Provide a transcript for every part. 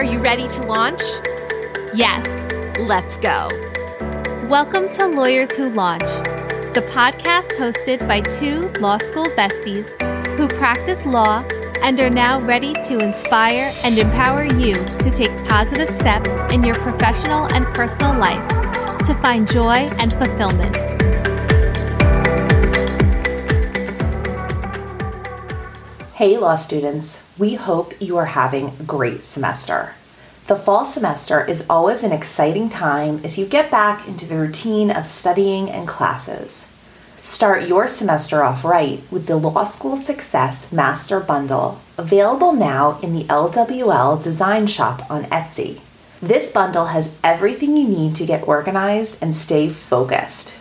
Are you ready to launch? Yes, let's go. Welcome to Lawyers Who Launch, the podcast hosted by two law school besties who practice law and are now ready to inspire and empower you to take positive steps in your professional and personal life to find joy and fulfillment. Hey, law students. We hope you are having a great semester. The fall semester is always an exciting time as you get back into the routine of studying and classes. Start your semester off right with the Law School Success Master Bundle, available now in the LWL Design Shop on Etsy. This bundle has everything you need to get organized and stay focused.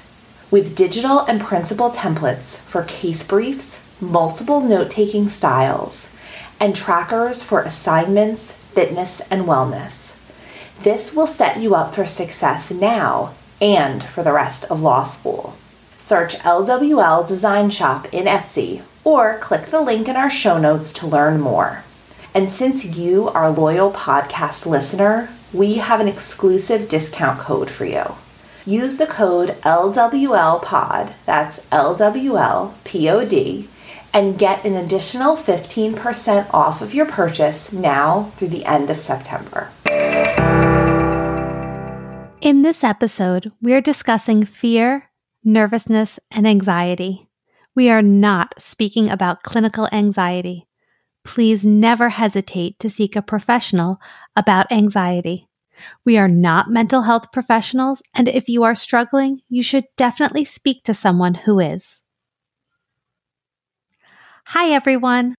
With digital and printable templates for case briefs, multiple note taking styles, and trackers for assignments, fitness, and wellness. This will set you up for success now and for the rest of law school. Search LWL Design Shop in Etsy or click the link in our show notes to learn more. And since you are a loyal podcast listener, we have an exclusive discount code for you. Use the code LWLPOD, that's LWLPOD, and get an additional 15% off of your purchase now through the end of September. In this episode, we're discussing fear, nervousness, and anxiety. We are not speaking about clinical anxiety. Please never hesitate to seek a professional about anxiety. We are not mental health professionals, and if you are struggling, you should definitely speak to someone who is. Hi, everyone.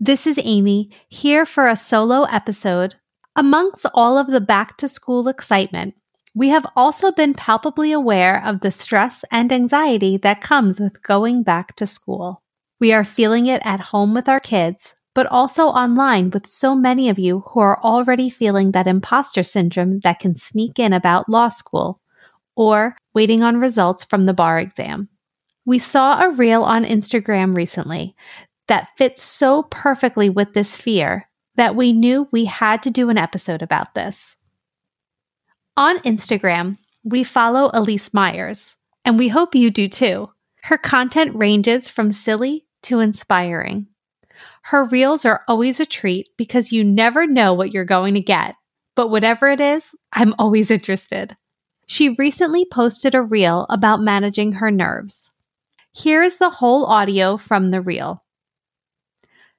This is Amy here for a solo episode. Amongst all of the back to school excitement, we have also been palpably aware of the stress and anxiety that comes with going back to school. We are feeling it at home with our kids, but also online with so many of you who are already feeling that imposter syndrome that can sneak in about law school or waiting on results from the bar exam. We saw a reel on Instagram recently that fits so perfectly with this fear that we knew we had to do an episode about this. On Instagram, we follow Elyse Myers, and we hope you do too. Her content ranges from silly to inspiring. Her reels are always a treat because you never know what you're going to get, but whatever it is, I'm always interested. She recently posted a reel about managing her nerves. Here is the whole audio from the reel.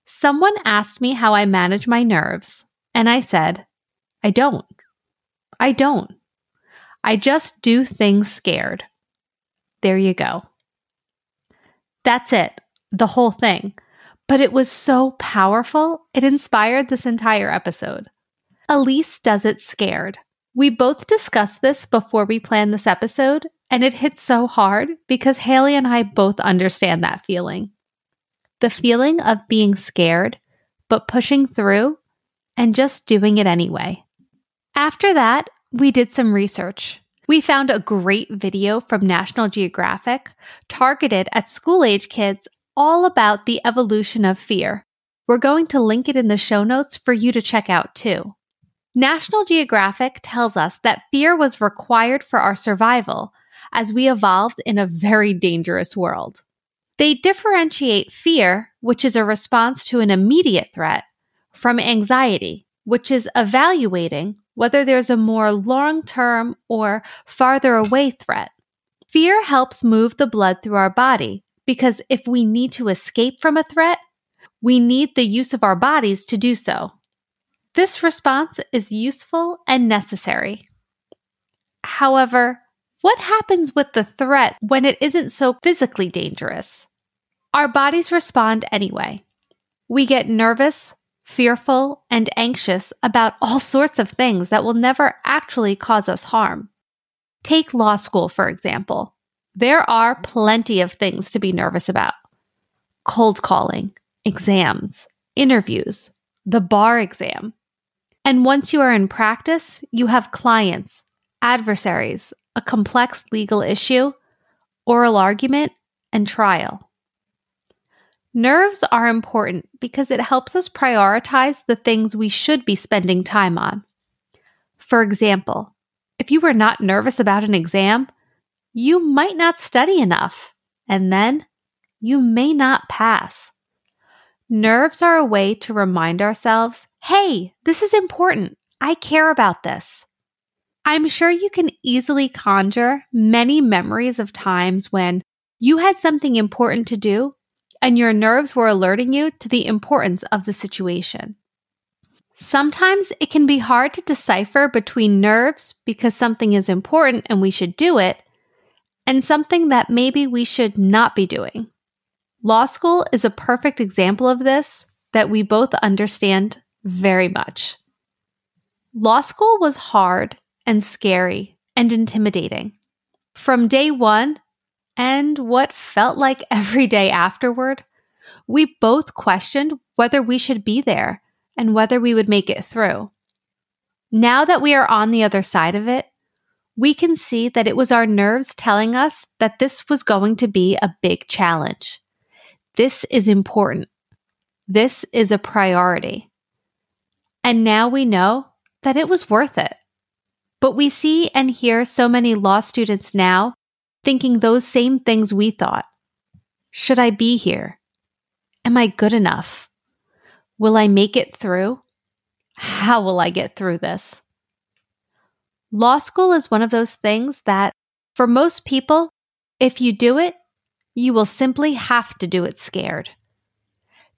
Someone asked me how I manage my nerves, and I said, I don't. I don't. I just do things scared. There you go. That's it, the whole thing. But it was so powerful, it inspired this entire episode. Elyse does it scared. We both discussed this before we planned this episode, and it hit so hard because Haley and I both understand that feeling the feeling of being scared, but pushing through and just doing it anyway. After that, we did some research. We found a great video from National Geographic targeted at school age kids all about the evolution of fear. We're going to link it in the show notes for you to check out too. National Geographic tells us that fear was required for our survival as we evolved in a very dangerous world. They differentiate fear, which is a response to an immediate threat, from anxiety, which is evaluating whether there's a more long term or farther away threat. Fear helps move the blood through our body because if we need to escape from a threat, we need the use of our bodies to do so. This response is useful and necessary. However, what happens with the threat when it isn't so physically dangerous? Our bodies respond anyway. We get nervous, fearful, and anxious about all sorts of things that will never actually cause us harm. Take law school, for example. There are plenty of things to be nervous about cold calling, exams, interviews, the bar exam. And once you are in practice, you have clients, adversaries, a complex legal issue, oral argument, and trial. Nerves are important because it helps us prioritize the things we should be spending time on. For example, if you were not nervous about an exam, you might not study enough, and then you may not pass. Nerves are a way to remind ourselves hey, this is important. I care about this. I'm sure you can easily conjure many memories of times when you had something important to do and your nerves were alerting you to the importance of the situation. Sometimes it can be hard to decipher between nerves because something is important and we should do it, and something that maybe we should not be doing. Law school is a perfect example of this that we both understand very much. Law school was hard and scary and intimidating. From day one, and what felt like every day afterward, we both questioned whether we should be there and whether we would make it through. Now that we are on the other side of it, we can see that it was our nerves telling us that this was going to be a big challenge. This is important. This is a priority. And now we know that it was worth it. But we see and hear so many law students now thinking those same things we thought. Should I be here? Am I good enough? Will I make it through? How will I get through this? Law school is one of those things that, for most people, if you do it, you will simply have to do it scared.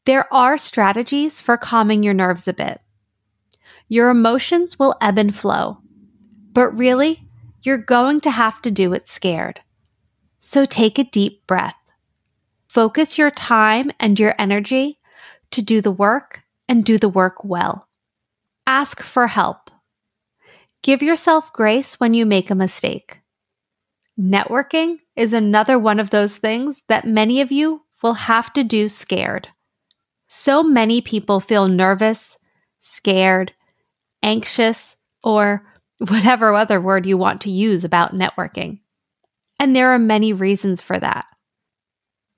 There are strategies for calming your nerves a bit. Your emotions will ebb and flow, but really, you're going to have to do it scared. So take a deep breath. Focus your time and your energy to do the work and do the work well. Ask for help. Give yourself grace when you make a mistake. Networking is another one of those things that many of you will have to do scared. So many people feel nervous, scared, anxious, or whatever other word you want to use about networking. And there are many reasons for that.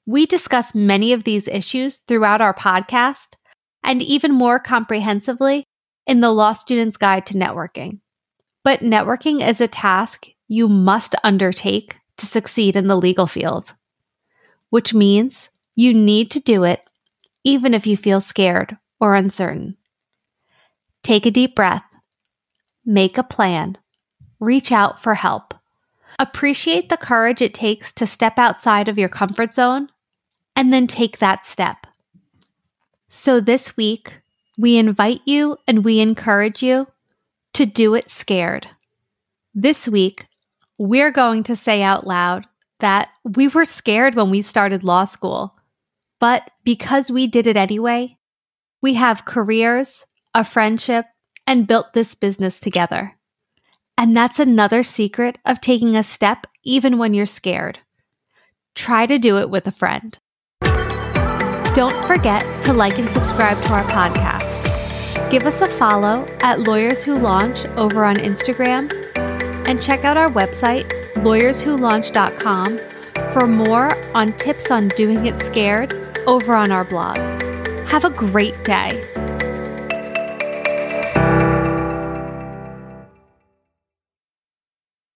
We discuss many of these issues throughout our podcast and even more comprehensively in the Law Student's Guide to Networking. But networking is a task you must undertake to succeed in the legal field, which means you need to do it even if you feel scared or uncertain. Take a deep breath, make a plan, reach out for help. Appreciate the courage it takes to step outside of your comfort zone and then take that step. So this week, we invite you and we encourage you to do it scared. This week, we're going to say out loud that we were scared when we started law school, but because we did it anyway, we have careers, a friendship, and built this business together. And that's another secret of taking a step even when you're scared. Try to do it with a friend. Don't forget to like and subscribe to our podcast. Give us a follow at Lawyers Who Launch over on Instagram and check out our website, lawyerswholaunch.com, for more on tips on doing it scared over on our blog. Have a great day.